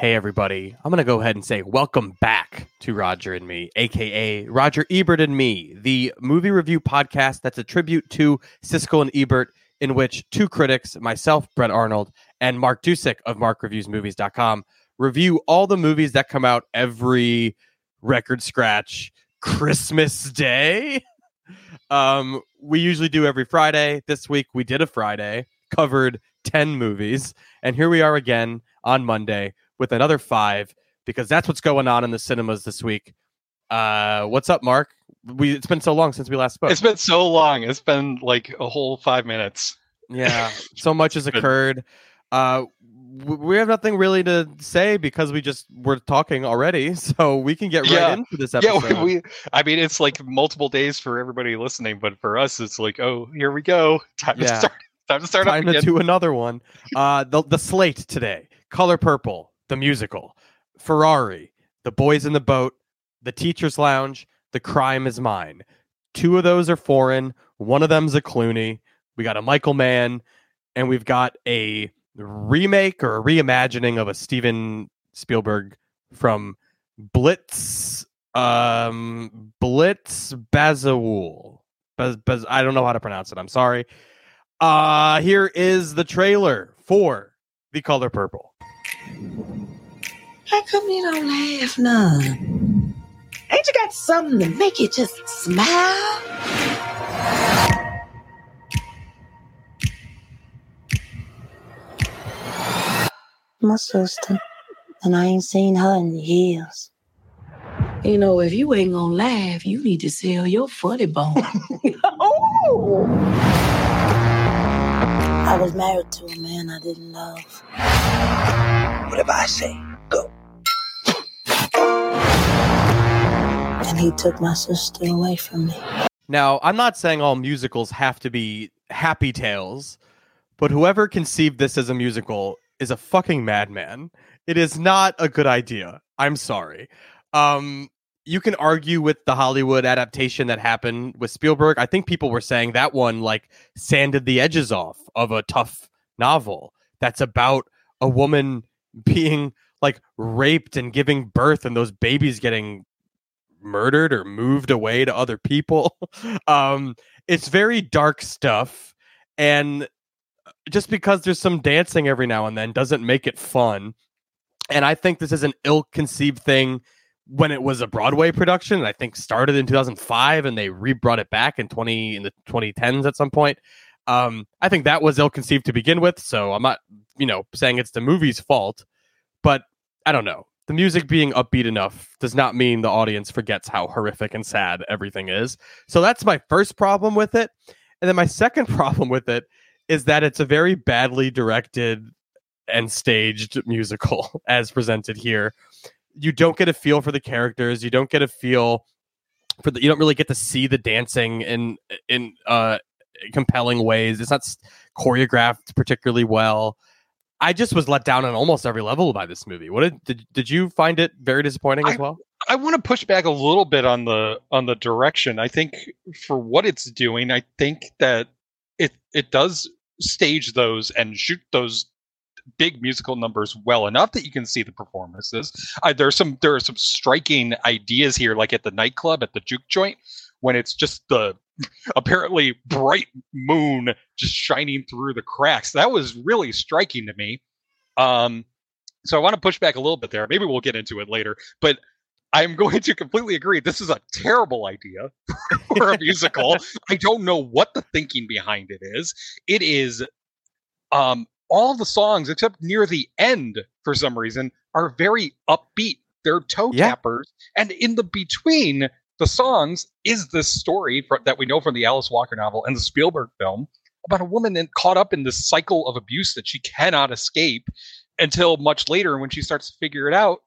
Hey, everybody. I'm going to go ahead and say welcome back to Roger and Me, aka Roger Ebert and Me, the movie review podcast that's a tribute to Siskel and Ebert, in which two critics, myself, Brett Arnold, and Mark Dujsik of MarkReviewsMovies.com, review all the movies that come out every record scratch Christmas Day. Um, we usually do every Friday. This week we did a Friday, covered 10 movies, and here we are again on Monday with another five because that's what's going on in the cinemas this week. Uh, what's up, Mark? We it's been so long since we last spoke. It's been so long. It's been like a whole five minutes. Yeah, so much has occurred. Uh, we have nothing really to say because we just were talking already, so we can get right Yeah. into this episode. Yeah, we, we. I mean, it's like multiple days for everybody listening, but for us, it's like, oh, here we go. Time Yeah. to start. Time to start time to do another one. Uh, the the slate today: Color Purple, the musical, Ferrari, The Boys in the Boat, The Teacher's Lounge, The Crime Is Mine. Two of those are foreign. One of them's a Clooney. We got a Michael Mann, and we've got a remake or a reimagining of a Steven Spielberg from Blitz. Um, Blitz Bazawule. Baz, Baz, I don't know how to pronounce it. I'm sorry. Uh here is the trailer for The Color Purple. How come you don't laugh none? Ain't you got something to make you just smile? my sister, and I ain't seen her in years. You know, if you ain't gonna laugh, you need to sell your funny bone. oh! I was married to a man I didn't love. Whatever I say, go. And he took my sister away from me. Now, I'm not saying all musicals have to be happy tales, but whoever conceived this as a musical is a fucking madman. It is not a good idea. I'm sorry. Um you can argue with the Hollywood adaptation that happened with Spielberg. I think people were saying that one like sanded the edges off of a tough novel that's about a woman being like raped and giving birth and those babies getting murdered or moved away to other people. um, it's very dark stuff, and uh, just because there's some dancing every now and then doesn't make it fun. And I think this is an ill-conceived thing when it was a Broadway production. I think started in 2005, and they re-brought it back in 20 in the 2010s at some point. Um, I think that was ill-conceived to begin with, so I'm not, you know, saying it's the movie's fault, but I don't know the music being upbeat enough does not mean the audience forgets how horrific and sad everything is. So that's my first problem with it. And then my second problem with it is that it's a very badly directed and staged musical as presented here. You don't get a feel for the characters, you don't get a feel for the you don't really get to see the dancing in in uh compelling ways. It's not choreographed particularly well. I just was let down on almost every level by this movie. What did did, did you find it very disappointing as I- well? I want to push back a little bit on the on the direction. I think for what it's doing, I think that it it does stage those and shoot those big musical numbers well enough that you can see the performances. Uh, there's some there are some striking ideas here, like at the nightclub at the juke joint, when it's just the apparently bright moon just shining through the cracks. That was really striking to me. Um, so I want to push back a little bit there. Maybe we'll get into it later, but I'm going to completely agree. This is a terrible idea for a musical. I don't know what the thinking behind it is. It is um all the songs except near the end for some reason are very upbeat. They're toe Yeah. tappers and in the between the songs is this story fr- that we know from the Alice Walker novel and the Spielberg film about a woman in, caught up in this cycle of abuse that she cannot escape until much later when she starts to figure it out.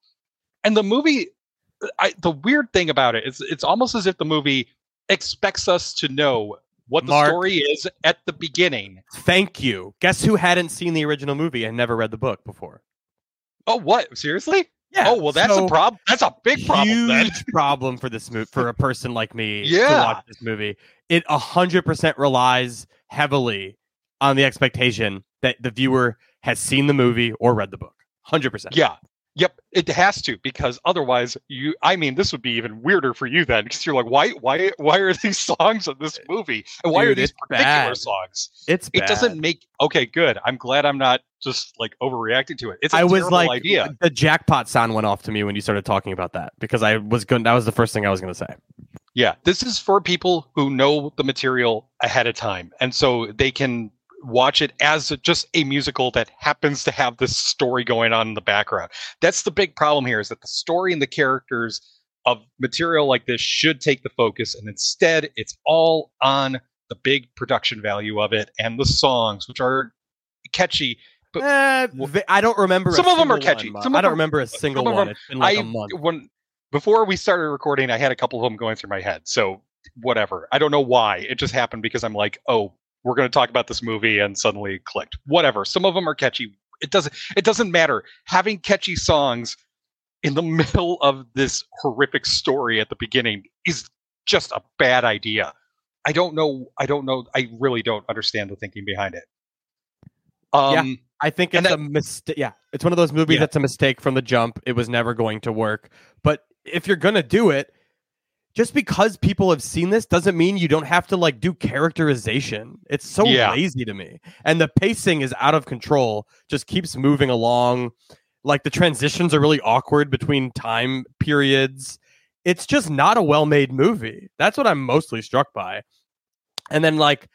And the movie, I, the weird thing about it is, it's almost as if the movie expects us to know what the Mark. story is at the beginning. Thank you. Guess who hadn't seen the original movie and never read the book before? Oh, what? Seriously? Yeah. oh, well, that's so a problem. That's a big problem. Huge problem for this movie for a person like me yeah. to watch this movie. It hundred percent relies heavily on the expectation that the viewer has seen the movie or read the book. Hundred percent. Yeah. Yep, it has to because otherwise you I mean this would be even weirder for you then because you're like why why why are these songs in this movie and why are these particular bad. songs? It's It bad. doesn't make okay good. I'm glad I'm not just like overreacting to it. It's a I was like, idea. the jackpot sound went off to me when you started talking about that because I was going. That was the first thing I was going to say. Yeah, this is for people who know the material ahead of time, and so they can watch it as just a musical that happens to have this story going on in the background. That's the big problem here: is that the story and the characters of material like this should take the focus, and instead, it's all on the big production value of it and the songs, which are catchy. But- uh, vi- I don't remember. Some of them are catchy. one, Some I don't them- remember a single one. them- It's been like a I month. when before we started recording, I had a couple of them going through my head. So whatever. I don't know why. It just happened because I'm like, oh, we're going to talk about this movie, and suddenly clicked. Whatever. Some of them are catchy. It doesn't. It doesn't matter. Having catchy songs in the middle of this horrific story at the beginning is just a bad idea. I don't know. I don't know. I really don't understand the thinking behind it. Um, I think it's that- a mistake. Yeah, it's one of those movies Yeah. that's a mistake from the jump. It was never going to work. But if you're gonna do it, just because people have seen this doesn't mean you don't have to like do characterization. It's so Yeah. lazy to me, and the pacing is out of control. Just keeps moving along. Like the transitions are really awkward between time periods. It's just not a well-made movie. That's what I'm mostly struck by. And then like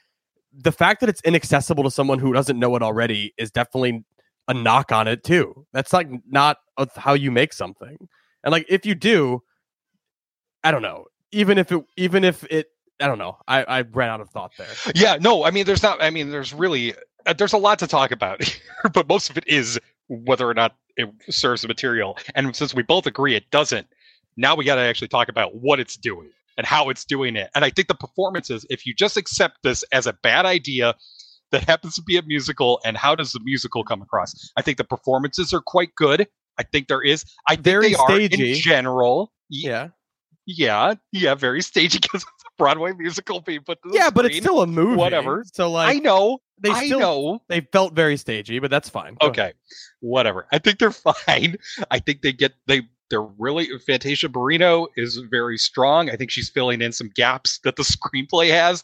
the fact that it's inaccessible to someone who doesn't know it already is definitely a knock on it too. That's like not of how you make something. And like if you do, I don't know. Even if it, even if it, I don't know. I I ran out of thought there. Yeah, no, I mean, there's not. I mean, there's really uh, there's a lot to talk about here, but most of it is whether or not it serves the material. And since we both agree it doesn't, now we got to actually talk about what it's doing and how it's doing it. And I think the performances, if you just accept this as a bad idea that happens to be a musical, and how does the musical come across? I think the performances are quite good. I think there is. I think Very they are stagey. in general. Yeah, yeah, yeah, very stagey because it's a Broadway musical being put to the yeah, but it's still a movie. Whatever. So like I know. they I still know. they felt very stagey, but that's fine. Go ahead. Okay, whatever. I think they're fine. I think they get they they're really Fantasia Barrino is very strong. I think she's filling in some gaps that the screenplay has.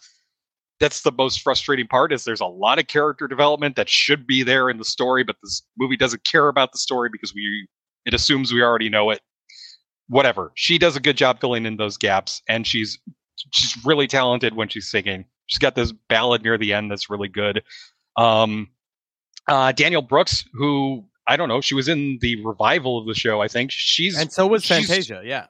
That's the most frustrating part is there's a lot of character development that should be there in the story, but this movie doesn't care about the story because we it assumes we already know it. Whatever. She does a good job filling in those gaps, and she's she's really talented when she's singing. She's got this ballad near the end that's really good. Um, uh, Danielle Brooks, who I don't know, she was in the revival of the show. I think she's And so was Fantasia. Yeah,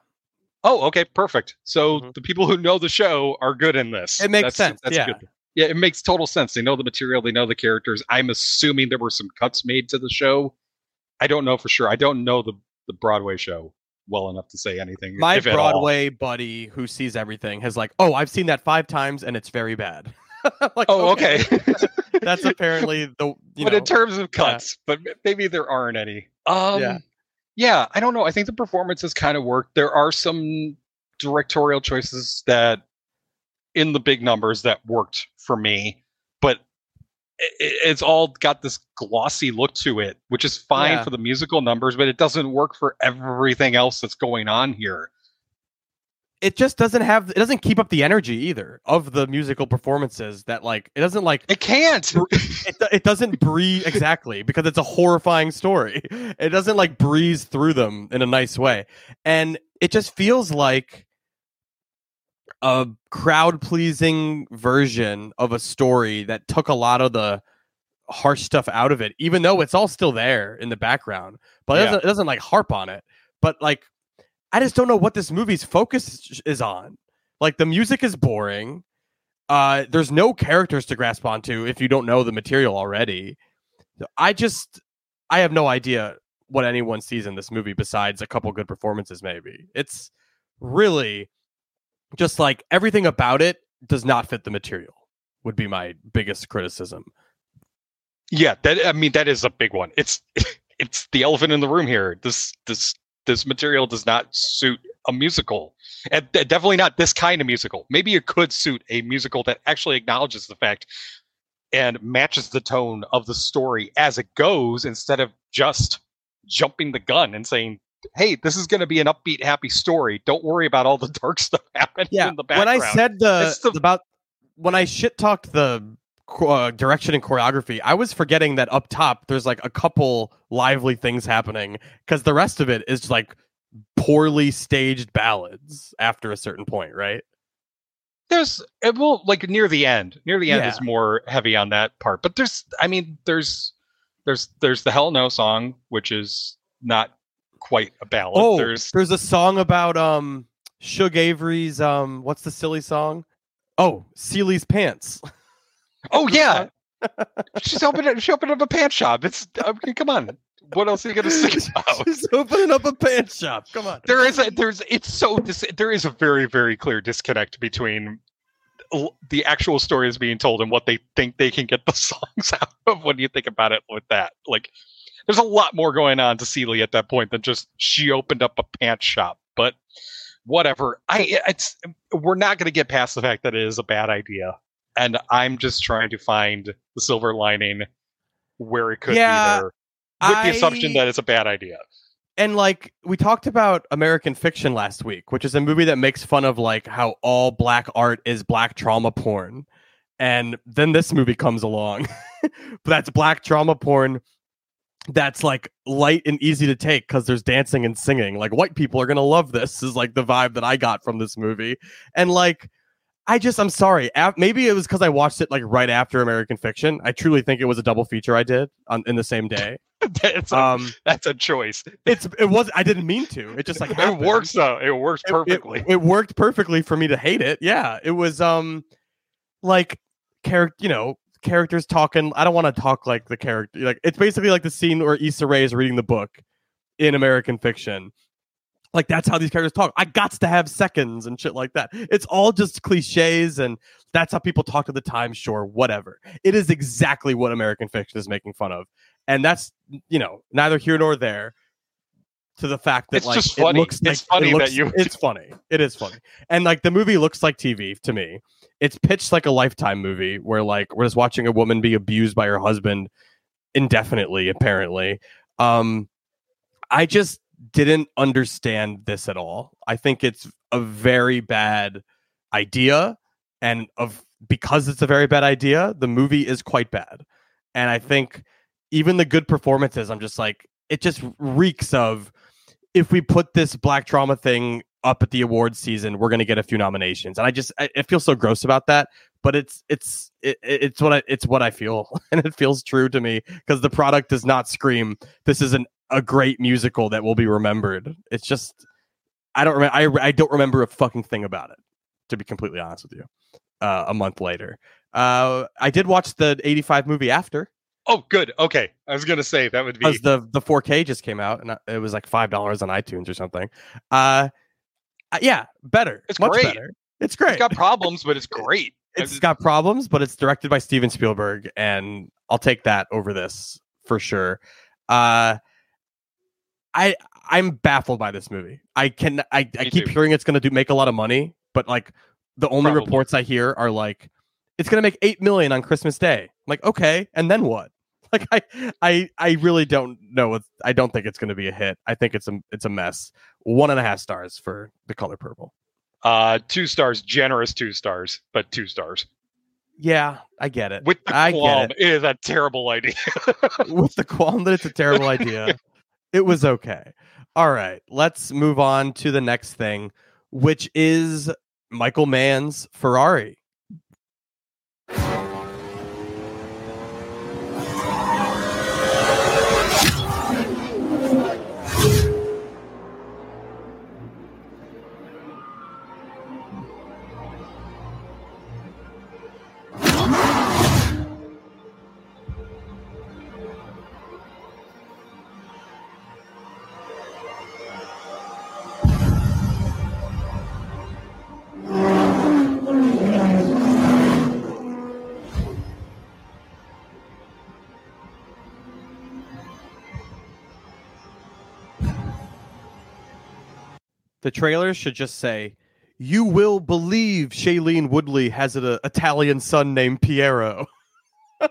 Oh, okay, perfect. So Mhm. the people who know the show are good in this. It makes That's- sense, That's yeah. good. Yeah, it makes total sense. They know the material. They know the characters. I'm assuming there were some cuts made to the show. I don't know for sure. I don't know the the Broadway show well enough to say anything. my if at all. Broadway buddy who sees everything has like, oh, I've seen that five times and it's very bad. like, Oh, okay. that's apparently the you but know, in terms of cuts, but maybe there aren't any. Um, Yeah. yeah. I don't know. I think the performances kind of work. There are some directorial choices that, in the big numbers, that worked for me, but it's all got this glossy look to it, which is fine Yeah. for the musical numbers, but it doesn't work for everything else that's going on here. it just doesn't have it doesn't keep up the energy either of the musical performances that like it doesn't like It can't. it, it doesn't breathe exactly because it's a horrifying story it doesn't like breeze through them in a nice way and it just feels like a crowd pleasing version of a story that took a lot of the harsh stuff out of it even though it's all still there in the background but it Yeah. doesn't, it doesn't like harp on it. But like i just don't know what this movie's focus is on. Like the music is boring. Uh there's no characters to grasp onto if you don't know the material already. I just i have no idea what anyone sees in this movie besides a couple good performances maybe. It's really just like everything about it does not fit the material would be my biggest criticism Yeah, that I mean that is a big one. It's it's the elephant in the room here. This this this material does not suit a musical, and definitely not this kind of musical. Maybe it could suit a musical that actually acknowledges the fact and matches the tone of the story as it goes, instead of just jumping the gun and saying, "Hey, this is going to be an upbeat, happy story. Don't worry about all the dark stuff happening yeah. in the background. when. I said the, the- about when I shit talked the uh, direction and choreography, I was forgetting that up top there's like a couple lively things happening because the rest of it is like poorly staged ballads after a certain point, right? there's it will like near the end near the end Yeah. is more heavy on that part but there's i mean there's there's there's the hell no song which is not quite a ballad Oh, there's there's a song about um Shug Avery's um what's the silly song? Oh, Celie's pants. oh yeah she's opening she opened up a pants shop it's I mean, come on what else are you gonna sing about She's opening up a pants shop. Come on. there is a there's it's so dis, there is a very very clear disconnect between the actual story is being told and what they think they can get the songs out of when you think about it with that like there's a lot more going on to Celie at that point than just she opened up a pants shop but whatever i it's we're not going to get past the fact that it is a bad idea and i'm just trying to find the silver lining where it could Yeah, be there with the assumption that it's a bad idea and like we talked about American Fiction last week, which is a movie that makes fun of like how all black art is black trauma porn. And then this movie comes along. that's black trauma porn that's like light and easy to take because there's dancing and singing. Like white people are gonna love this, is like the vibe that I got from this movie. And like I just I'm sorry. Af- maybe it was because I watched it like right after American Fiction. I truly think it was a double feature I did on in the same day. that's, a, Um that's a choice it's it was I didn't mean to. It just like it works though. It works It- it- perfectly. It, worked perfectly for me to hate it. Yeah, it was um like character, you know, characters talking. I don't want to talk like the character. Like it's basically like the scene where Issa Rae is reading the book in American Fiction. Like that's how these characters talk. I got to have seconds and shit like that. It's all just cliches and that's how people talk at the time. Sure, whatever. It is exactly what American Fiction is making fun of, and that's you know neither here nor there. To the fact that It's like just it funny. looks It's like, it funny that you- It's funny. It is funny, and like the movie looks like TV to me. It's pitched like a lifetime movie where like we're just watching a woman be abused by her husband indefinitely. Apparently, um, I just didn't understand this at all. I think it's a very bad idea, and of because it's a very bad idea, the movie is quite bad. And I think even the good performances, I'm just like, it just reeks of if we put this black trauma thing up at the awards season, we're gonna get a few nominations. And I just I, I feel so gross about that. But it's it's it, it's what I it's what I feel, and it feels true to me because the product does not scream. This is an a great musical that will be remembered. It's just I don't remember. I I don't remember a fucking thing about it. To be completely honest with you, uh, a month later, uh, I did watch the '85 movie after Oh, good. Okay, I was gonna say that would be. because the the 4K just came out and it was like five dollars on iTunes or something. Uh, yeah, better. It's much great. better. It's great. It's got problems, but it's great. it's got problems, but it's directed by Steven Spielberg, and I'll take that over this for sure. Uh, I I'm baffled by this movie. I can I, I keep too. hearing it's gonna do make a lot of money, but like the only Probably. reports I hear are like it's gonna make eight million on Christmas Day. I'm like, okay, and then what? Like I I I really don't know. What, I don't think it's gonna be a hit. I think it's a it's a mess. One and a half stars for the color purple. uh, two stars, generous two stars, but two stars. Yeah, I get it. With the I get qualm, it is a terrible idea. with the qualm that it's a terrible idea. It was okay. All right, let's move on to the next thing, which is Michael Mann's Ferrari. The trailer should just say, "You will believe Shailene Woodley has an uh, Italian son named Piero."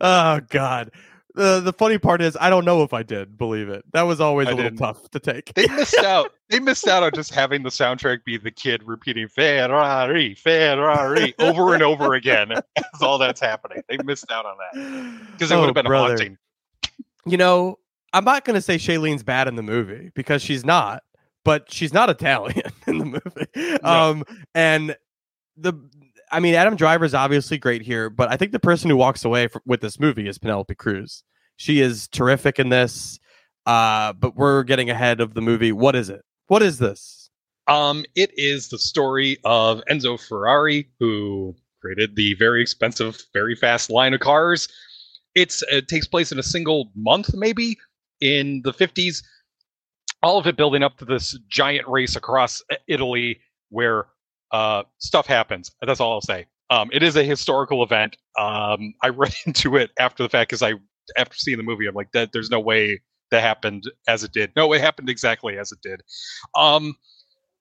oh God, the the funny part is I don't know if I did believe it. That was always I a little didn't. tough to take. They missed out. They missed out on just having the soundtrack be the kid repeating Ferrari, Ferrari over and over again. That's all that's happening. They missed out on that because it Oh, would have been brother. haunting. You know, I'm not going to say Shailene's bad in the movie because she's not, but she's not Italian in the movie. Um, and the, I mean, Adam Driver is obviously great here, but I think the person who walks away with this movie is Penelope Cruz. She is terrific in this. Uh, but we're getting ahead of the movie. What is it? What is this? Um, it is the story of Enzo Ferrari, who created the very expensive, very fast line of cars. It's it takes place in a single month, maybe in the fifties. All of it building up to this giant race across Italy, where uh, stuff happens. That's all I'll say. Um, it is a historical event. Um, I read into it after the fact because I, after seeing the movie, I'm like, that there's no way that happened as it did. No, it happened exactly as it did. Um,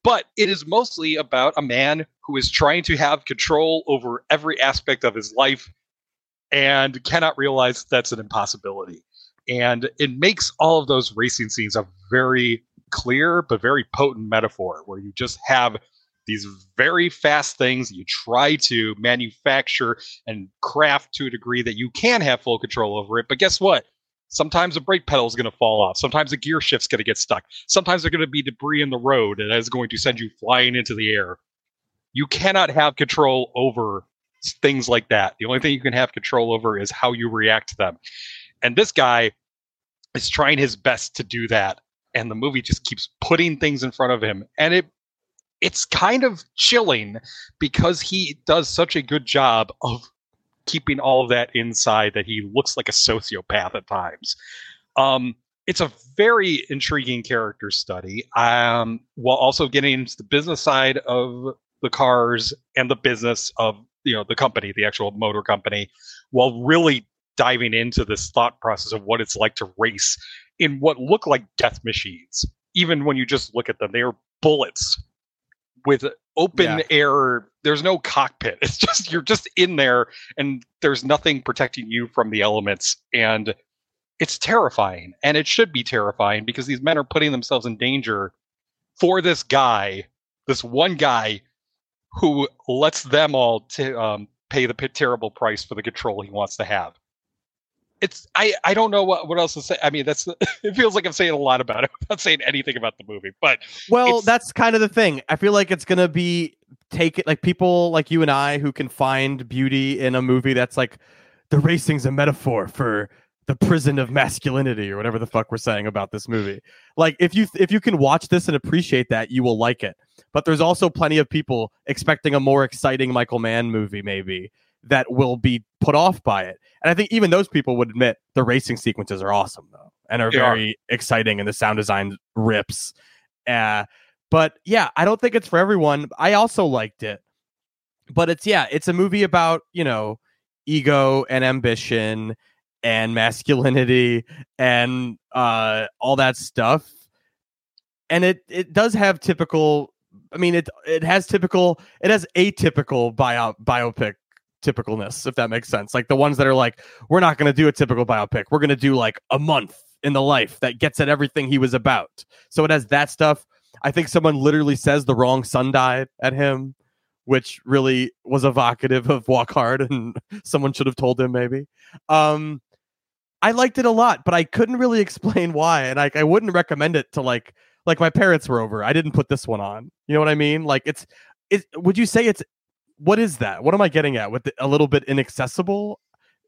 but it is mostly about a man who is trying to have control over every aspect of his life and cannot realize that's an impossibility. And it makes all of those racing scenes a very clear but very potent metaphor where you just have these very fast things you try to manufacture and craft to a degree that you can have full control over it. But guess what? Sometimes a brake pedal is going to fall off. Sometimes a gear shift's going to get stuck. Sometimes there's going to be debris in the road and that is going to send you flying into the air. You cannot have control over things like that. The only thing you can have control over is how you react to them. And this guy is trying his best to do that. And the movie just keeps putting things in front of him. And it it's kind of chilling because he does such a good job of keeping all of that inside that he looks like a sociopath at times. Um, it's a very intriguing character study, um, while also getting into the business side of the cars and the business of you know the company, the actual motor company, while really diving into this thought process of what it's like to race in what look like death machines. Even when you just look at them, they are bullets with open Yeah. air. There's no cockpit. It's just you're just in there, and there's nothing protecting you from the elements. And it's terrifying, and it should be terrifying because these men are putting themselves in danger for this guy, this one guy who lets them all to um, pay the terrible price for the control he wants to have. It's I I don't know what what else to say. I mean, that's it feels like I'm saying a lot about it. I'm not saying anything about the movie, but Well, that's kind of the thing. I feel like it's gonna be take it like people like you and I who can find beauty in a movie that's like the racing's a metaphor for the prison of masculinity or whatever the fuck we're saying about this movie. Like if you if you can watch this and appreciate that, you will like it. But there's also plenty of people expecting a more exciting Michael Mann movie maybe that will be put off by it. And I think even those people would admit the racing sequences are awesome though and are They are. very exciting and the sound design rips. Uh but yeah, I don't think it's for everyone. I also liked it. But it's yeah, it's a movie about, you know, ego and ambition and masculinity and uh all that stuff. And it it does have typical I mean it it has typical it has atypical bio biopic typicalness if that makes sense. Like the ones that are like we're not going to do a typical biopic. We're going to do like a month in the life that gets at everything he was about. So it has that stuff. I think someone literally says the wrong son died at him, which really was evocative of Walk Hard, and someone should have told him maybe. Um, I liked it a lot, but I couldn't really explain why, and I, I wouldn't recommend it to like like my parents were over. I didn't put this one on. You know what I mean? Like it's it. Would you say it's what is that? What am I getting at with the, a little bit inaccessible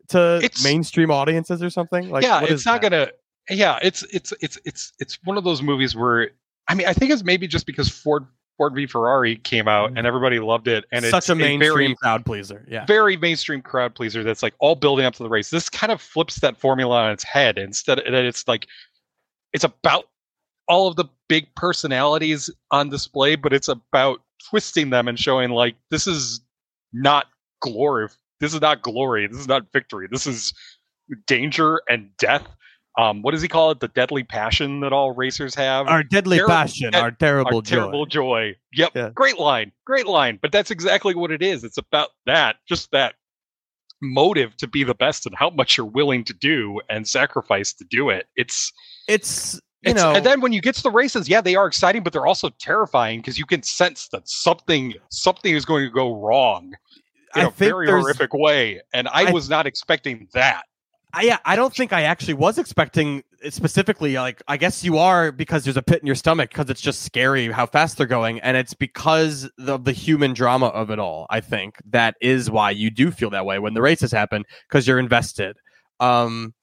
to It's- mainstream audiences or something? Like yeah, it's not that? gonna. Yeah, it's it's it's it's it's one of those movies where I mean I think it's maybe just because Ford Ford v Ferrari came out and everybody loved it and Mm. such it's a mainstream very crowd pleaser. Yeah. very mainstream crowd pleaser that's like all building up to the race. This kind of flips that formula on its head instead that it's like it's about all of the big personalities on display, but it's about twisting them and showing like this is not glory. This is not glory. This is not victory. This is danger and death. Um, what does he call it? The deadly passion that all racers have. Our deadly passion, our terrible Our joy. terrible joy. Yep. Yeah. Great line. Great line. But that's exactly what it is. It's about that. Just that. motive to be the best and how much you're willing to do and sacrifice to do it. It's It's you It's- know and then when you get to the races, yeah, they are exciting, but they're also terrifying because you can sense that something something is going to go wrong in I a very horrific way. And I, I- was not expecting that. I, yeah, I don't think I actually was expecting it specifically. Like, I guess you are because there's a pit in your stomach because it's just scary how fast they're going, and it's because of the human drama of it all. I think that is why you do feel that way when the races happen because you're invested. Um,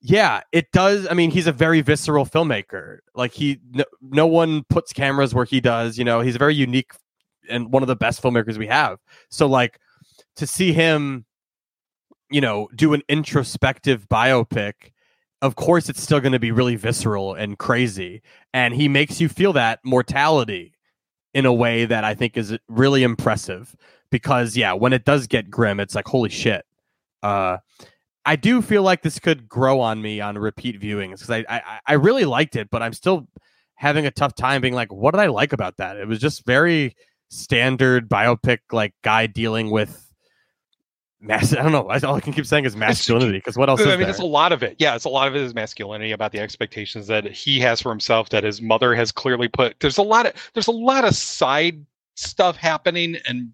yeah, it does. I mean, he's a very visceral filmmaker. Like he, no, no one puts cameras where he does. You know, he's a very unique and one of the best filmmakers we have. So, like, to see him you know, do an introspective biopic, of course it's still going to be really visceral and crazy. And he makes you feel that mortality in a way that I think is really impressive because yeah, when it does get grim, it's like holy shit. Uh I do feel like this could grow on me on repeat viewings because I, I I really liked it, but I'm still having a tough time being like, what did I like about that? It was just very standard biopic, like guy dealing with mass. I don't know. All I can keep saying is masculinity because what else I is mean, there? it's a lot of it. Yeah, it's a lot of it is masculinity about the expectations that he has for himself, that his mother has clearly put. There's a lot of there's a lot of side stuff happening, and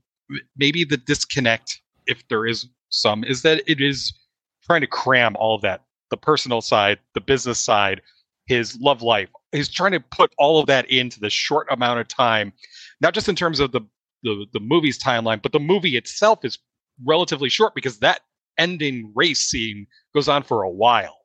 maybe the disconnect, if there is some, is that it is trying to cram all of that the personal side, the business side, his love life. He's trying to put all of that into the short amount of time, not just in terms of the the, the movie's timeline, but the movie itself is relatively short because that ending race scene goes on for a while.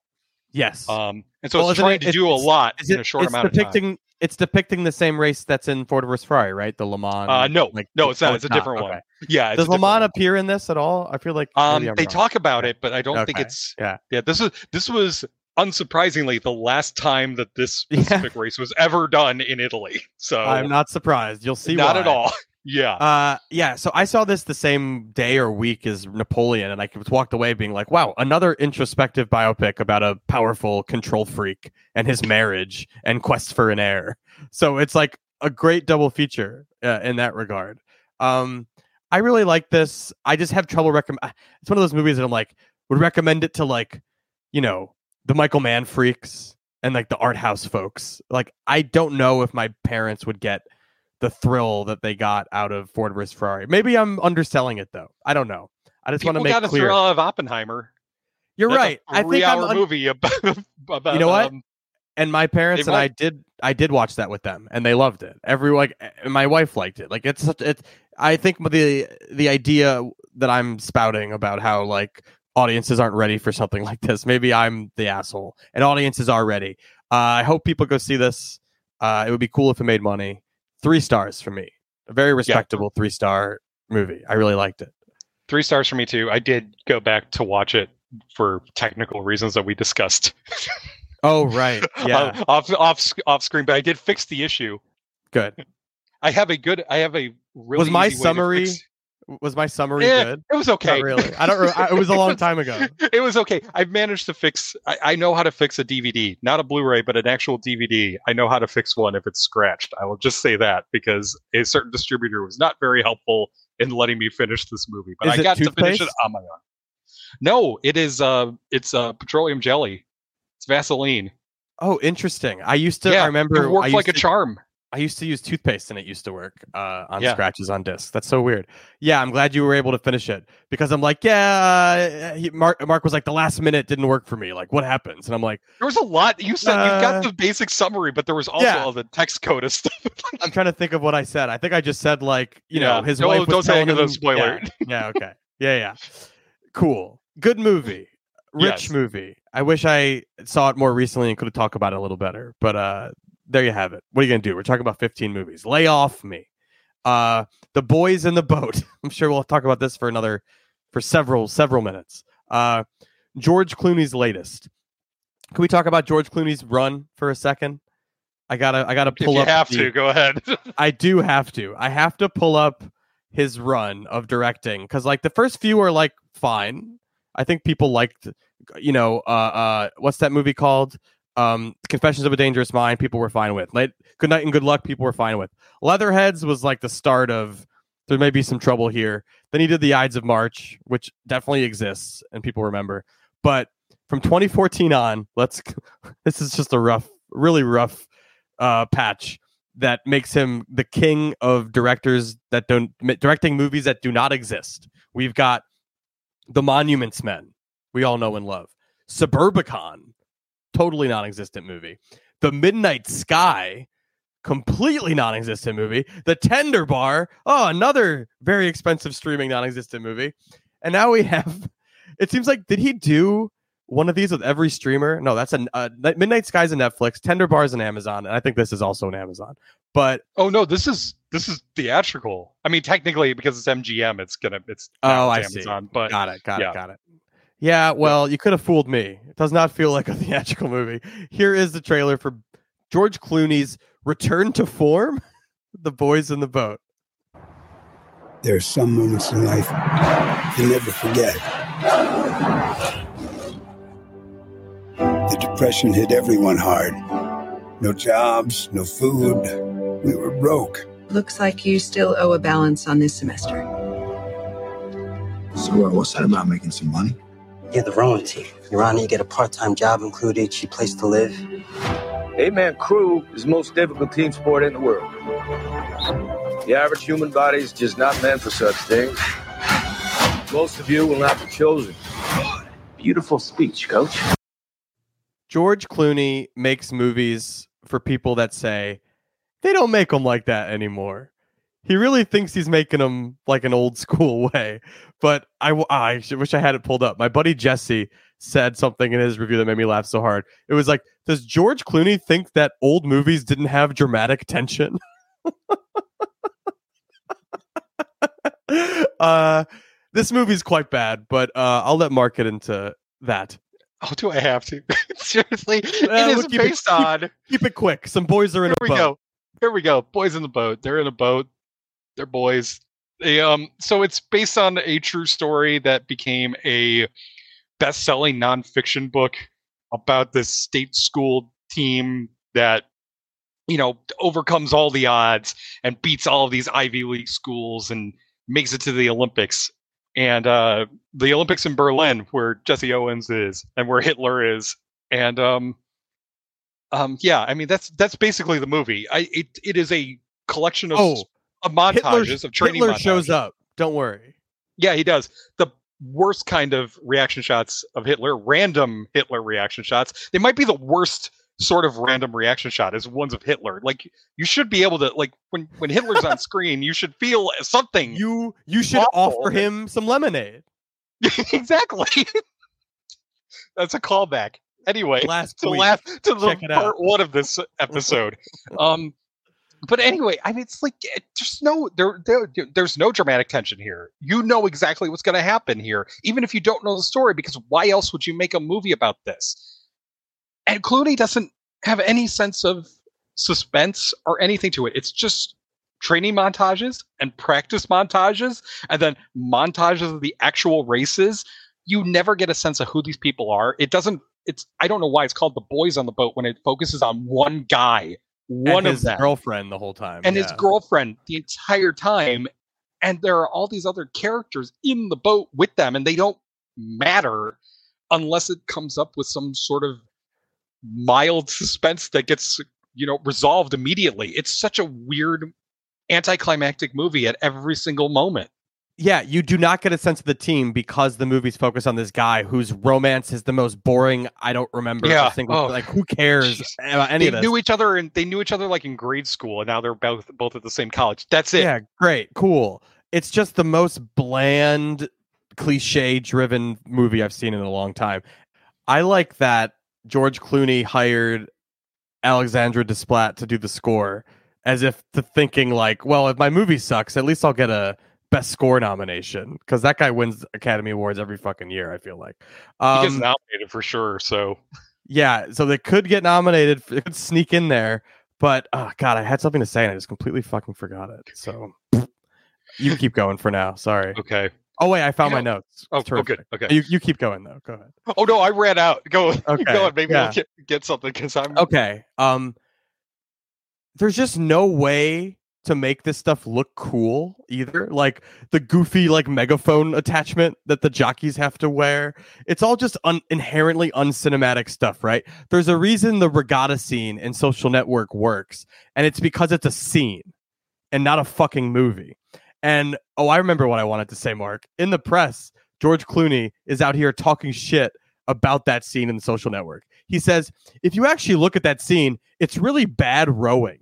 yes. Um, and so Well, it's trying it- to do a lot in it- a short amount of time. It's depicting the same race that's in Ford vs Ferrari, right? The Le Mans. Uh, no, like no, it's not. oh, It's a different one. Okay. Yeah, it's Does Le Mans appear in this at all? I feel like Um, they wrong. talk about it, but I don't think it's. Yeah. Yeah, this was this was unsurprisingly the last time that this Yeah. specific race was ever done in Italy. So I'm not surprised. You'll see. not why. at all. Yeah. Uh, yeah. So I saw this the same day or week as Napoleon, and I walked away being like, "Wow, another introspective biopic about a powerful control freak and his marriage and quest for an heir." So it's like a great double feature uh, in that regard. Um, I really like this. I just have trouble recommend. It's one of those movies that I'm like would recommend it to like, you know, the Michael Mann freaks and like the art house folks. Like, I don't know if my parents would get the thrill that they got out of Ford vs Ferrari. Maybe I'm underselling it though. I don't know. I just want to make got a clear. thrill out of Oppenheimer. You're That's right. A I think I'm three-hour un- movie about, about. You know what? um, and my parents and I did I did watch that with them and they loved it. Every like my wife liked it. Like it's such it's I think the the idea that I'm spouting about how like audiences aren't ready for something like this. Maybe I'm the asshole and audiences are ready. Uh, I hope people go see this. Uh, it would be cool if it made money. 3 stars for me. A very respectable 3 star movie. I really liked it. three stars for me too. I did go back to watch it for technical reasons that we discussed. Oh right. Yeah. Uh, off off off screen, but I did fix the issue. Good. I have a good. I have a really Was my easy way to summary fix- Was my summary Eh, good? It was okay. Not really. I don't. I, it was a long time ago. it was okay. I've managed to fix. I, I know how to fix a DVD, not a Blu-ray, but an actual DVD. I know how to fix one if it's scratched. I will just say that because a certain distributor was not very helpful in letting me finish this movie. But Is I got to finish it on my own. No, it is. Uh, it's uh, petroleum jelly. It's Vaseline. Oh, interesting. I used to. yeah, I remember. it I worked used like a charm. I used to use toothpaste and it used to work uh, on Yeah. scratches on discs. That's so weird. Yeah, I'm glad you were able to finish it because I'm like, yeah. Uh, he, Mark Mark was like, the last minute didn't work for me. Like, what happens? And I'm like, There was a lot. You said you Uh, got the basic summary, but there was also yeah. all the text code and stuff. I'm trying to think of what I said. I think I just said like, you Yeah. know, his No, wife was don't say telling it 'cause him. spoiler. Yeah, yeah, okay, yeah, yeah. Cool, good movie, rich Yes. movie. I wish I saw it more recently and could have talked about it a little better. But uh, there you have it. What are you gonna do? We're talking about 15 movies. Lay off me. Uh, the boys in the boat. I'm sure we'll talk about this for another, for several several minutes. Uh, George Clooney's latest. Can we talk about George Clooney's run for a second? I gotta, I gotta if pull you up. have the- to, go ahead. I do have to. I have to pull up his run of directing because like the first few are like fine. I think people liked, you know, uh, uh, what's that movie called? Um, Confessions of a Dangerous Mind. People were fine with. Like, Good Night and Good Luck. People were fine with. Leatherheads was like the start of there may be some trouble here. Then he did the Ides of March, which definitely exists and people remember. But from 2014 on, let's this is just a rough, really rough uh, patch that makes him the king of directors that don't directing movies that do not exist. We've got The Monuments Men, we all know and love. Suburbicon, totally non-existent movie. The Midnight Sky, completely non-existent movie. The Tender Bar, oh, another very expensive streaming non-existent movie. And now we have. It seems like did he do one of these with every streamer? No, that's a uh, Midnight Sky's a Netflix. Tender Bar is an Amazon, and I think this is also an Amazon. But Oh no, this is this is theatrical. I mean, technically because it's MGM, it's gonna it's Oh, I it's see. But got it, got yeah. it, got it. Yeah, well, you could have fooled me. It does not feel like a theatrical movie. Here is the trailer for George Clooney's Return to Form, The Boys in the Boat. There are some moments in life you never forget. The depression hit everyone hard. No jobs, no food. We were broke. Looks like you still owe a balance on this semester. So, uh, what's that about making some money? You're the rowing team. You're on you get a part time job included, cheap place to live. Eight man crew is the most difficult team sport in the world. The average human body is just not meant for such things. Most of you will not be chosen. Beautiful speech, coach. George Clooney makes movies for people that say they don't make them like that anymore. He really thinks he's making them like an old school way. But I, should- wish I had it pulled up. My buddy Jesse said something in his review that made me laugh so hard. It was like, does George Clooney think that old movies didn't have dramatic tension? uh, this movie's quite bad, but uh, I'll let Mark get into that. oh, do I have to? Seriously, Uh, it is keep it- based on. Keep it quick. Some boys are in Here a we boat. go. Here we go. Boys in the boat. They're in a boat. They're boys. They um. So it's based on a true story that became a best-selling nonfiction book about this state school team that you know overcomes all the odds and beats all of these Ivy League schools and makes it to the Olympics. And uh, the Olympics in Berlin, where Jesse Owens is and where Hitler is, and um, um, yeah, I mean that's that's basically the movie. I it it is a collection of, Oh, of montages Hitler, of training. Hitler montages. shows up. Don't worry. Yeah, he does. The worst kind of reaction shots of Hitler, random Hitler reaction shots. They might be the worst sort of random reaction shot is ones of Hitler. Like you should be able to like when when Hitler's on screen, you should feel something. You you should Awful. offer him some lemonade. exactly. That's a callback. Anyway, Last to laugh to the it out. part one of this episode. um, but anyway, I mean, it's like eh, there's no there, there there's no dramatic tension here. You know exactly what's going to happen here, even if you don't know the story. Because why else would you make a movie about this? And Clooney doesn't have any sense of suspense or anything to it. It's just training montages and practice montages, and then montages of the actual races. You never get a sense of who these people are. It doesn't. It's I don't know why it's called the boys on the boat when it focuses on one guy, one of his them, girlfriend the whole time. and his girlfriend the entire time. And there are all these other characters in the boat with them, and they don't matter unless it comes up with some sort of mild suspense that gets you know resolved immediately. It's such a weird anticlimactic movie at every single moment. Yeah, you do not get a sense of the team because the movie's focused on this guy whose romance is the most boring. I don't remember. a Yeah. single, Oh. like who cares Jeez. about any they of this? knew each other and they knew each other like in grade school, and now they're both both at the same college. That's it. Yeah, great, cool. It's just the most bland, cliche-driven movie I've seen in a long time. I like that George Clooney hired Alexandre Desplat to do the score, as if to thinking like, well, if my movie sucks, at least I'll get a best score nomination because that guy wins Academy Awards every fucking year. I feel like. He gets Um, nominated for sure. So yeah, so they could get nominated, it could sneak in there, but oh god, I had something to say and I just completely fucking forgot it. So you keep going for now. Sorry. okay. Oh wait, I found You my notes. Oh, Terrific. good. Okay. You you keep going though. Go ahead. Oh no, I ran out. Go. Okay, Go on. Maybe yeah. we'll get, get something because I'm. Okay. Um there's just no way to make this stuff look cool either. Like the goofy like megaphone attachment that the jockeys have to wear. It's all just un- inherently uncinematic stuff, right? There's a reason the regatta scene in Social Network works, and it's because it's a scene and not a fucking movie. And oh, I remember what I wanted to say, Mark. In the press, George Clooney is out here talking shit about that scene in the social network. He says, if you actually look at that scene, it's really bad rowing.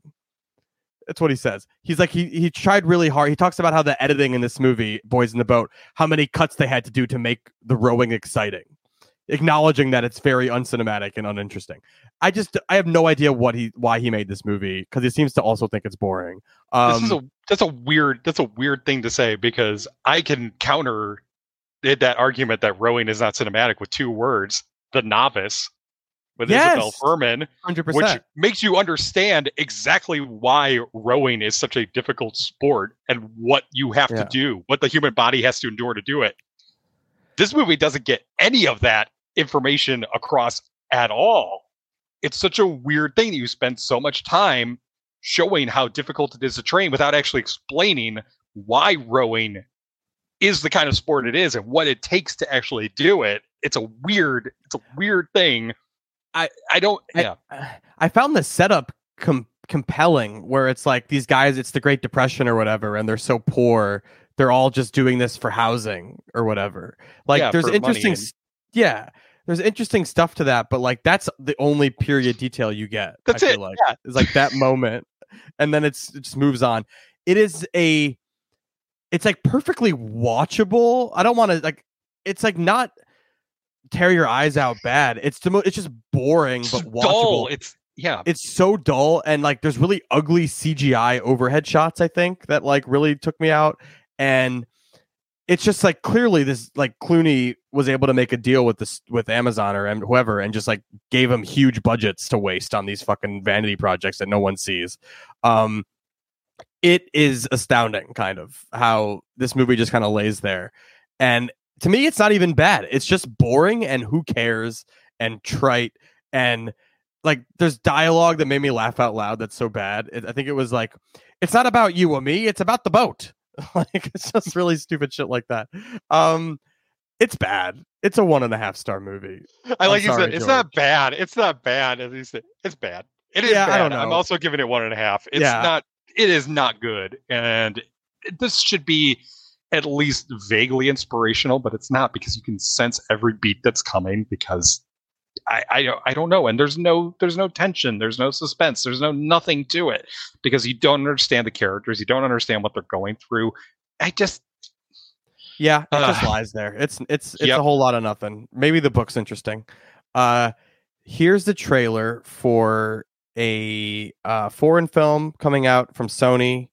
That's what he says. He's like he he tried really hard. He talks about how the editing in this movie, Boys in the Boat, how many cuts they had to do to make the rowing exciting. Acknowledging that it's very uncinematic and uninteresting. I just I have no idea what he why he made this movie because he seems to also think it's boring. Um, this is a that's a weird that's a weird thing to say because I can counter that argument that rowing is not cinematic with two words: the novice with Isabelle Yes! Fuhrman, hundred which makes you understand exactly why rowing is such a difficult sport and what you have Yeah. to do, what the human body has to endure to do it. This movie doesn't get any of that information across at all. It's such a weird thing that you spend so much time showing how difficult it is to train without actually explaining why rowing is the kind of sport it is and what it takes to actually do it. It's a weird, it's a weird thing. I I don't I- yeah. I found the setup com- compelling where it's like these guys, it's the Great Depression or whatever, and they're so poor, they're all just doing this for housing or whatever. Like Yeah, there's interesting, and- yeah, there's interesting stuff to that, but like that's the only period detail you get. That's I it, Like yeah. it's like that moment, and then it's it just moves on. It is a, it's like perfectly watchable. I don't want to like, it's like not tear your eyes out bad. It's the mo- it's just boring It's but watchable dull. It's yeah. it's so dull and like there's really ugly CGI overhead shots I think that like really took me out and it's just like clearly this like Clooney was able to make a deal with this with Amazon or whoever and just like gave him huge budgets to waste on these fucking vanity projects that no one sees. Um it is astounding kind of how this movie just kind of lays there. And to me it's not even bad. It's just boring and who cares and trite and like there's dialogue that made me laugh out loud that's so bad. It, I think it was like it's not about you or me, it's about the boat. like it's just really stupid shit like that. Um it's bad. It's a one and a half star movie. I like you said, it's not bad. It's not bad. As you said, it's bad. It is Yeah, I don't know. I'm also giving it one and a half. It's Yeah. not. It is not good, and this should be at least vaguely inspirational, but it's not because you can sense every beat that's coming. Because I, I don't, I don't know, and there's no, there's no tension, there's no suspense, there's no nothing to it because you don't understand the characters, you don't understand what they're going through. I just, Yeah, it just lies there. It's it's it's Yep. a whole lot of nothing. Maybe the book's interesting. Uh here's the trailer for a uh foreign film coming out from Sony.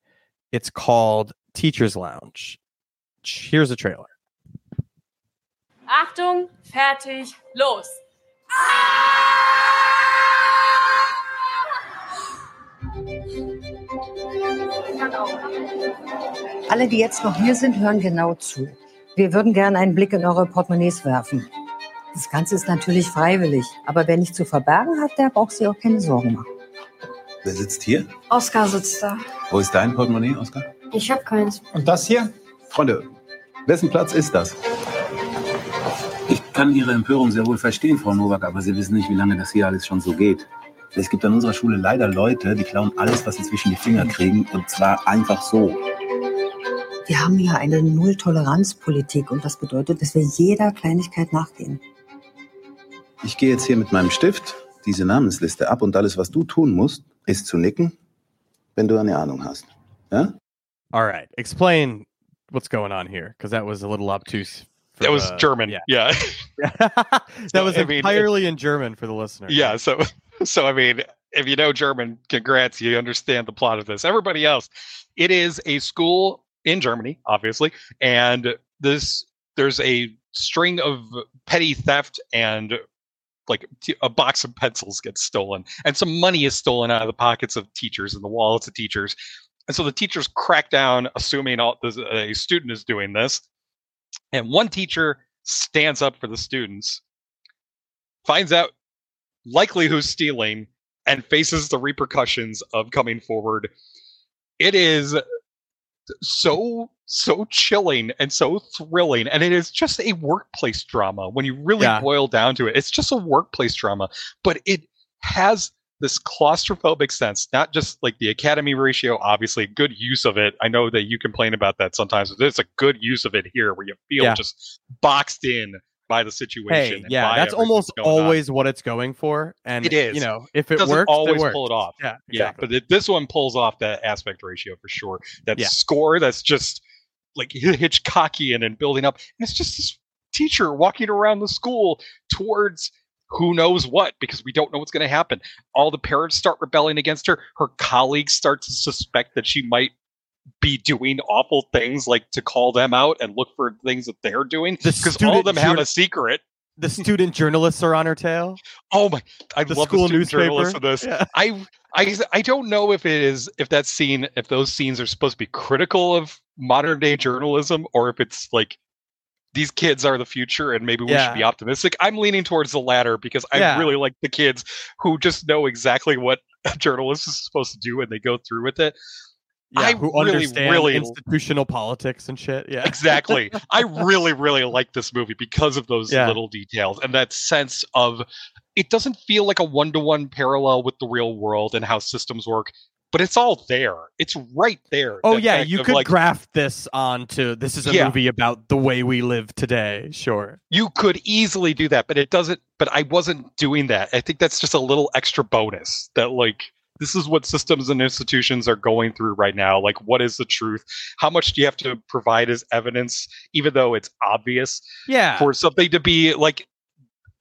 It's called Teachers' Lounge. Here's the trailer. Achtung, fertig, los! Alle, die jetzt noch hier sind, hören genau zu. Wir würden gerne einen Blick in eure Portemonnaies werfen. Das Ganze ist natürlich freiwillig, aber wer nichts zu verbergen hat, der braucht sich auch keine Sorgen machen. Wer sitzt hier? Oskar sitzt da. Wo ist dein Portemonnaie, Oskar? Ich hab keins. Und das hier? Freunde, wessen Platz ist das? Ich kann Ihre Empörung sehr wohl verstehen, Frau Nowak, aber Sie wissen nicht, wie lange das hier alles schon so geht. Es gibt an unserer Schule leider Leute, die klauen alles, was sie zwischen die Finger kriegen, und zwar einfach so. Wir haben hier eine Null-Toleranz-Politik und das bedeutet, dass wir jeder Kleinigkeit nachgehen. Ich gehe jetzt hier mit meinem Stift diese Namensliste ab und alles, was du tun musst, ist zu nicken, wenn du eine Ahnung hast. Ja? All right. Explain what's going on here because that was a little obtuse. for that was the- German. Yeah. Yeah. that So, was I mean, entirely in German for the listener. Yeah, so so I mean, if you know German, congrats, you understand the plot of this. Everybody else, it is a school in Germany, obviously, and this there's a string of petty theft and like a box of pencils gets stolen and some money is stolen out of the pockets of teachers and the wallets of teachers and so the teachers crack down assuming all a student is doing this. And one teacher stands up for the students finds out likely who's stealing and faces the repercussions of coming forward. It is so so chilling and so thrilling and it is just a workplace drama. When you really Yeah. boil down to it it's just a workplace drama but it has this claustrophobic sense not just like the academy ratio obviously good use of it i know that you complain about that sometimes but there's a good use of it here where you feel Yeah. just boxed in by the situation Hey, yeah, that's almost going on. always what it's going for, and It is. You know, if it doesn't works, always it works. pull it off. Yeah, Yeah, but it, this one pulls off that aspect ratio for sure. That Yeah. score that's just like Hitchcockian and building up. And it's just this teacher walking around the school towards who knows what because we don't know what's going to happen. All the parents start rebelling against her. Her colleagues start to suspect that she might be doing awful things like to call them out and look for things that they're doing The because all of them have a secret. the student journalists are on her tail. Oh my! I The love school the student journalists newspaper. of this. Yeah. I, I, I don't know if it is if that scene if those scenes are supposed to be critical of modern day journalism or if it's like these kids are the future and maybe we Yeah. should be optimistic. I'm leaning towards the latter because I Yeah. really like the kids who just know exactly what a journalist is supposed to do and they go through with it. Yeah, I who really, understand really institutional politics and shit. Yeah, exactly. I really, really like this movie because of those Yeah. little details and that sense of it doesn't feel like a one to one parallel with the real world and how systems work, but it's all there. It's right there. Oh yeah, you could like, graft this onto this is a Yeah. movie about the way we live today. Sure. you could easily do that, but it doesn't. But I wasn't doing that. I think that's just a little extra bonus that like. This is what systems and institutions are going through right now. Like, what is the truth? How much do you have to provide as evidence, even though it's obvious? Yeah. for something to be like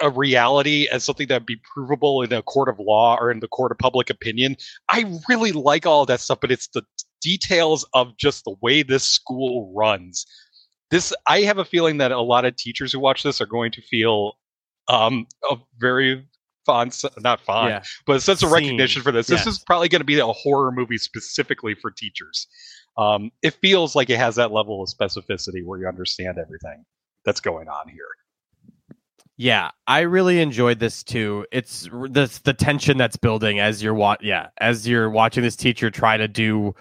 a reality as something that would be provable in a court of law or in the court of public opinion. I really like all of that stuff, but it's the details of just the way this school runs. This I have a feeling that a lot of teachers who watch this are going to feel um a very fond not fond, Yeah. but a sense of Seen. recognition for this. This is probably going to be a horror movie specifically for teachers. Um, it feels like it has that level of specificity where you understand everything that's going on here. Yeah, I really enjoyed this too. It's r- the the tension that's building as you're wa- yeah, as you're watching this teacher try to do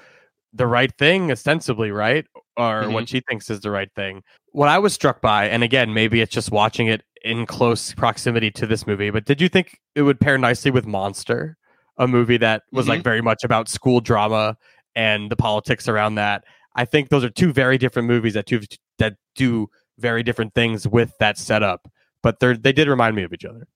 the right thing ostensibly, right? Or what she thinks is the right thing. What I was struck by, and again, maybe it's just watching it in close proximity to this movie, but did you think it would pair nicely with Monster, a movie that was like Mhm. very much about school drama and the politics around that? I think those are two very different movies that do that do very different things with that setup, but they they did remind me of each other.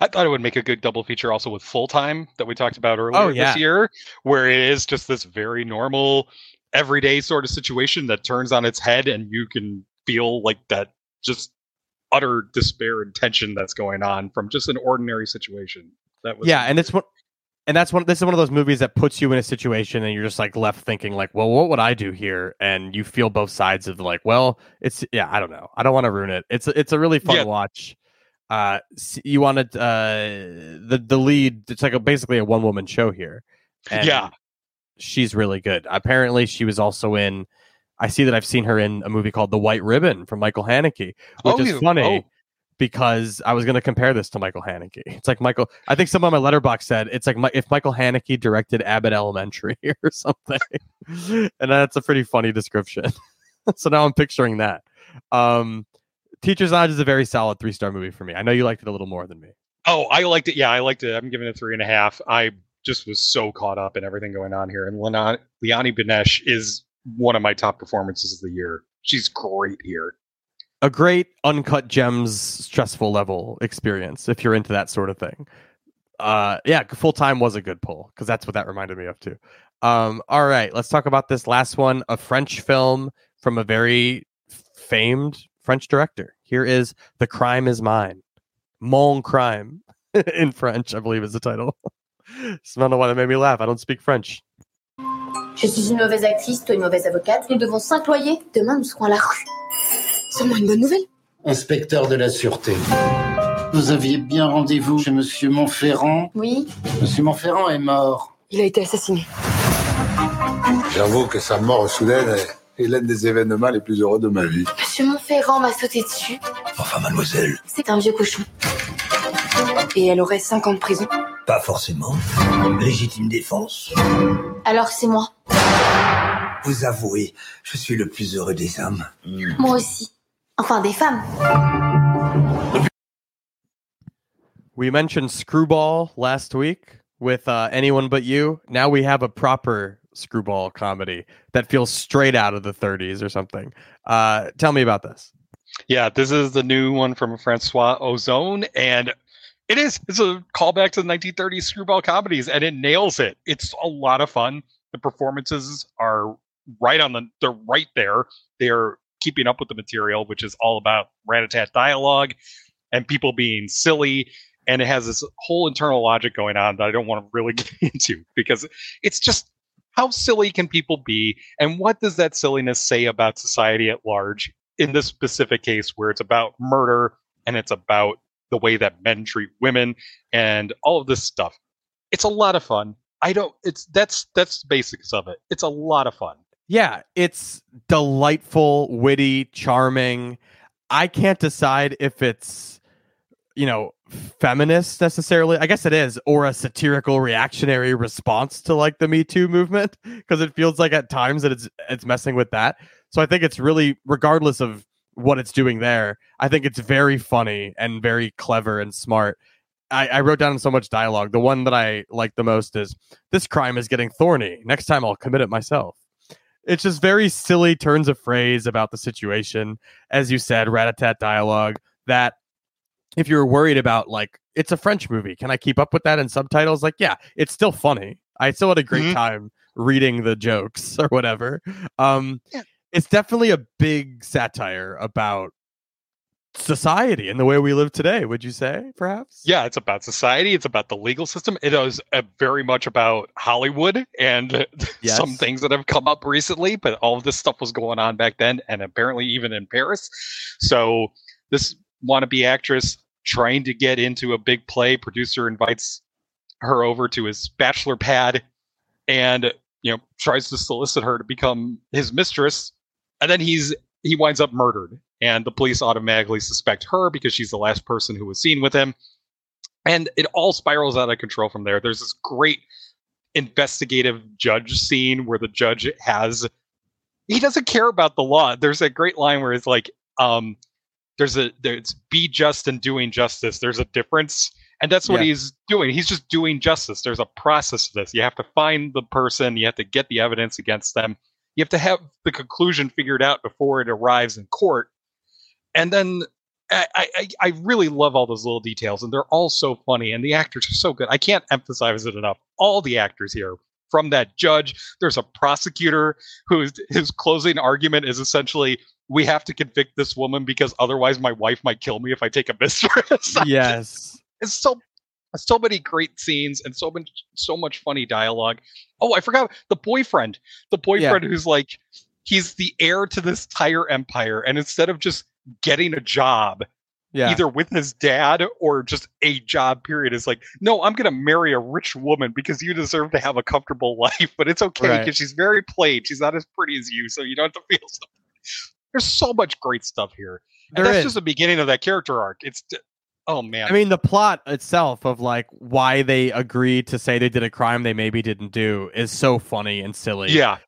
I thought it would make a good double feature also with Full Time that we talked about earlier Oh, yeah. this year, where it is just this very normal, everyday sort of situation that turns on its head, and you can feel like that just utter despair and tension that's going on from just an ordinary situation. That was yeah, and it's one, and that's one. This is one of those movies that puts you in a situation, and you're just like left thinking, like, well, what would I do here? And you feel both sides of like, well, it's yeah, I don't know, I don't want to ruin it. It's it's a really fun Yeah. watch. Uh, you wanted uh the the lead. It's like a basically a one woman show here. And Yeah. she's really good. Apparently, she was also in. I see that I've seen her in a movie called The White Ribbon from Michael Haneke, which Oh, is funny oh. Because I was going to compare this to Michael Haneke. It's like Michael. I think someone on my Letterboxd said it's like Mi- if Michael Haneke directed Abbott Elementary or something, and that's a pretty funny description. so now I'm picturing that. Um, Teachers' Lounge is a very solid three star movie for me. I know you liked it a little more than me. Oh, I liked it. Yeah, I liked it. I'm giving it three and a half. I just was so caught up in everything going on here. And Leonie Benesch is one of my top performances of the year. She's great here. A great uncut gems stressful level experience if you're into that sort of thing. Uh yeah full time was a good pull because that's what that reminded me of too. Um all right let's talk about this last one a french film from a very famed french director. Here is the crime is mine. Mon crime in french i believe is the title. I don't know why that made me laugh. I don't speak french. Je suis une mauvaise actrice, toi une mauvaise avocate. Nous devons s'employer. Demain, nous serons à la rue. Seulement une bonne nouvelle. Inspecteur de la sûreté. Vous aviez bien rendez-vous chez Monsieur Montferrand Oui, Monsieur Montferrand est mort. il a été assassiné. J'avoue que sa mort soudaine est, est l'un des événements les plus heureux de ma vie. Monsieur Montferrand m'a sauté dessus. Enfin, mademoiselle. C'est un vieux cochon. Et elle aurait 5 ans de prison Pas forcément. Légitime défense. Alors c'est moi. Vous avouez, je suis le plus heureux des hommes. Moi aussi. Enfin, des femmes. We mentioned Screwball last week with uh, Anyone But You. Now we have a proper screwball comedy that feels straight out of the 30s or something. Uh, tell me about this. Yeah, this is the new one from Francois Ozon, and it is. It's a callback to the 1930s screwball comedies, and it nails it. It's a lot of fun. The performances are right on the. They're right there. They're keeping up with the material, which is all about rat-a-tat dialogue and people being silly. And it has this whole internal logic going on that I don't want to really get into because it's just how silly can people be, and what does that silliness say about society at large? In this specific case, where it's about murder and it's about the way that men treat women and all of this stuff. It's a lot of fun. I don't it's that's that's the basics of it. It's a lot of fun. Yeah, it's delightful, witty, charming. I can't decide if it's, you know, feminist necessarily. I guess it is, or a satirical reactionary response to like the Me Too movement, because it feels like at times that it's it's messing with that. So I think it's really, regardless of what it's doing there, I think it's very funny and very clever and smart. I, I wrote down so much dialogue. The one that I like the most is this crime is getting thorny. Next time I'll commit it myself. It's just very silly turns of phrase about the situation. As you said, rat a tat dialogue that if you're worried about like it's a French movie, can I keep up with that in subtitles? Like, yeah, it's still funny. I still had a great Mhm. time reading the jokes or whatever. Um it's definitely a big satire about society and the way we live today, would you say, perhaps? Yeah, it's about society. It's about the legal system. It is uh, very much about Hollywood and some things that have come up recently. But all of this stuff was going on back then, and apparently even in Paris. So this wannabe actress trying to get into a big play. Producer invites her over to his bachelor pad, and you know tries to solicit her to become his mistress. And then he's he winds up murdered, and the police automatically suspect her because she's the last person who was seen with him. And it all spirals out of control from there. There's this great investigative judge scene where the judge has he doesn't care about the law. There's a great line where it's like, um, there's a there's be just and doing justice. There's a difference. And that's what Yeah. he's doing. He's just doing justice. There's a process to this. You have to find the person, you have to get the evidence against them. You have to have the conclusion figured out before it arrives in court. And then I, I, I really love all those little details, and they're all so funny, and the actors are so good. I can't emphasize it enough. All the actors here, from that judge, there's a prosecutor whose his closing argument is essentially, "We have to convict this woman because otherwise my wife might kill me if I take a mistress." Yes. it's so so many great scenes and so much so much funny dialogue. Oh, I forgot the boyfriend. The boyfriend who's like he's the heir to this tire empire, and instead of just getting a job, Yeah. either with his dad or just a job period, is like, no, I'm gonna marry a rich woman because you deserve to have a comfortable life. But it's okay Right. because she's very plain. She's not as pretty as you, so you don't have to feel so. There's so much great stuff here. And There that's is. just the beginning of that character arc. It's oh man. I mean, the plot itself of like why they agreed to say they did a crime they maybe didn't do is so funny and silly. Yeah.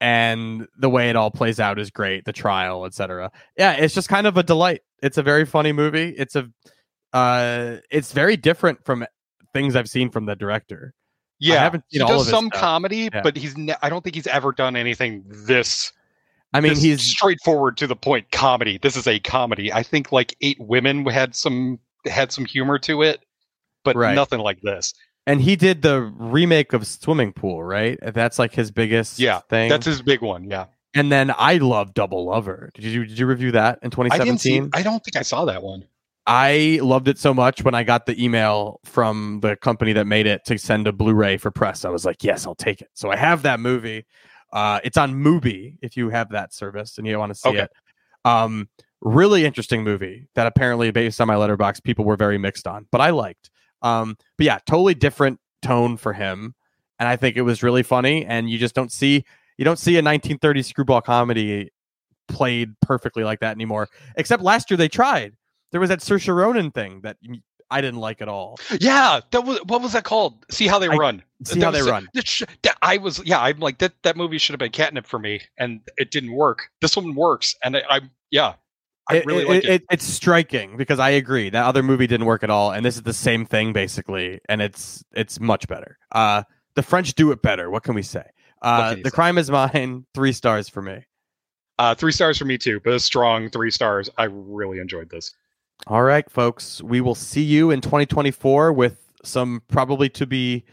And the way it all plays out is great. The trial, etc. Yeah, it's just kind of a delight. It's a very funny movie. It's a, uh, it's very different from things I've seen from the director. Yeah, I haven't seen he does some stuff. comedy, Yeah. but he's ne- I don't think he's ever done anything this. I mean, this he's straightforward to the point comedy. This is a comedy. I think like Eight Women had some had some humor to it, but Right. nothing like this. And he did the remake of Swimming Pool, right? That's like his biggest Yeah, thing. that's his big one. Yeah, and then I love Double Lover. Did you did you review that in I 2017? I don't think I saw that one. I loved it so much when I got the email from the company that made it to send a Blu-ray for press. I was like, yes, I'll take it. So I have that movie. Uh, it's on Mubi if you have that service and you want to see Okay. it. Um, really interesting movie that apparently, based on my Letterboxd, people were very mixed on, but I liked. Um, but yeah, totally different tone for him, and I think it was really funny. And you just don't see you don't see a 1930s screwball comedy played perfectly like that anymore. Except last year they tried. There was that Saoirse Ronan thing that I didn't like at all. Yeah, that was what was that called? See how they I- run. See That How They was Run. that I was yeah. I'm like that. That movie should have been catnip for me, and it didn't work. This one works, and I, I yeah, I really it, like it. it- It's striking because I agree that other movie didn't work at all, and this is the same thing basically, and it's it's much better. Uh, the French do it better. What can we say? Uh, the say? crime is mine. Three stars for me. Uh, three stars for me too, but a strong three stars. I really enjoyed this. All right, folks. We will see you in 2024 with some probably to be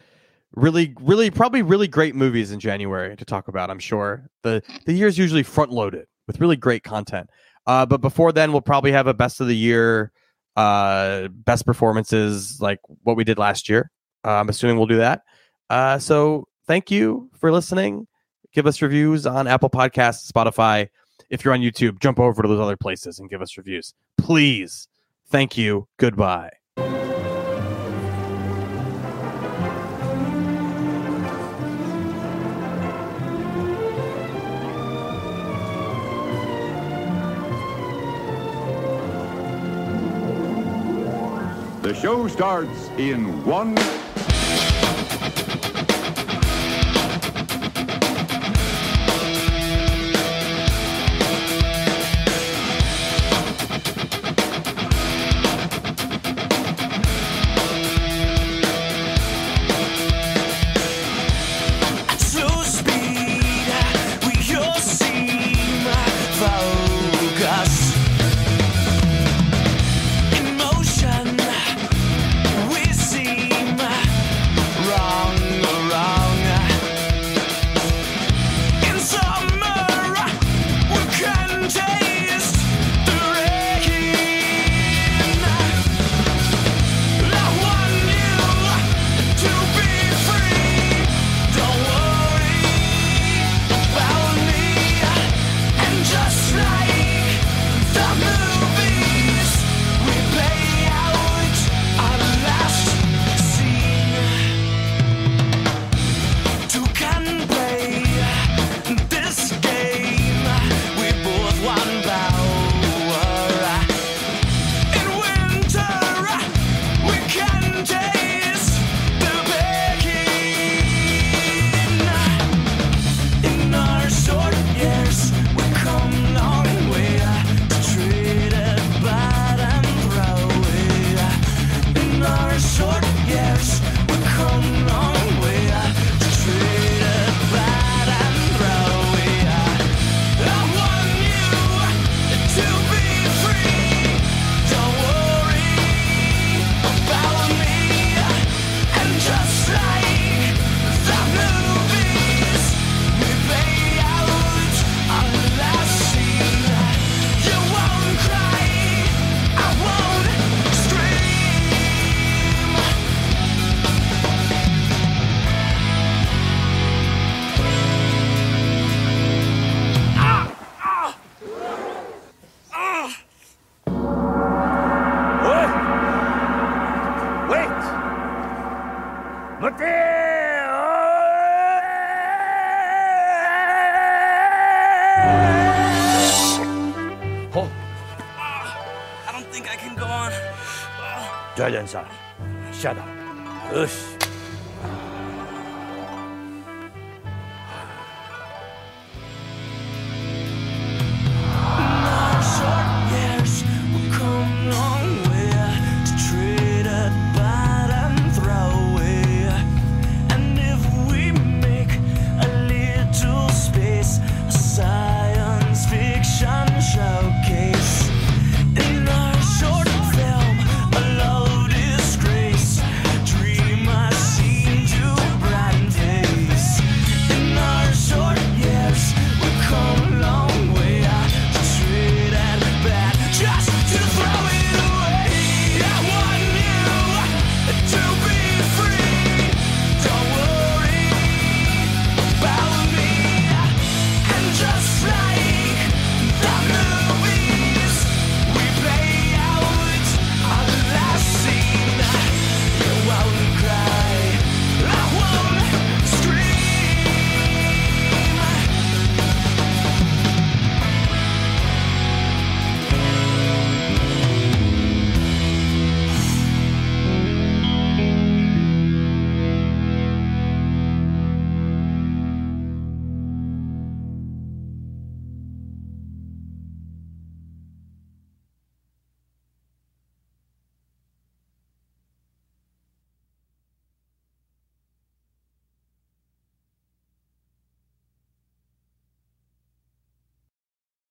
really, really, probably really great movies in January to talk about. I'm sure the the year's usually front loaded with really great content. Uh, but before then, we'll probably have a best of the year, uh, best performances like what we did last year. Uh, I'm assuming we'll do that. Uh, so thank you for listening. Give us reviews on Apple Podcasts, Spotify. If you're on YouTube, jump over to those other places and give us reviews, please. Thank you. Goodbye. Show starts in one.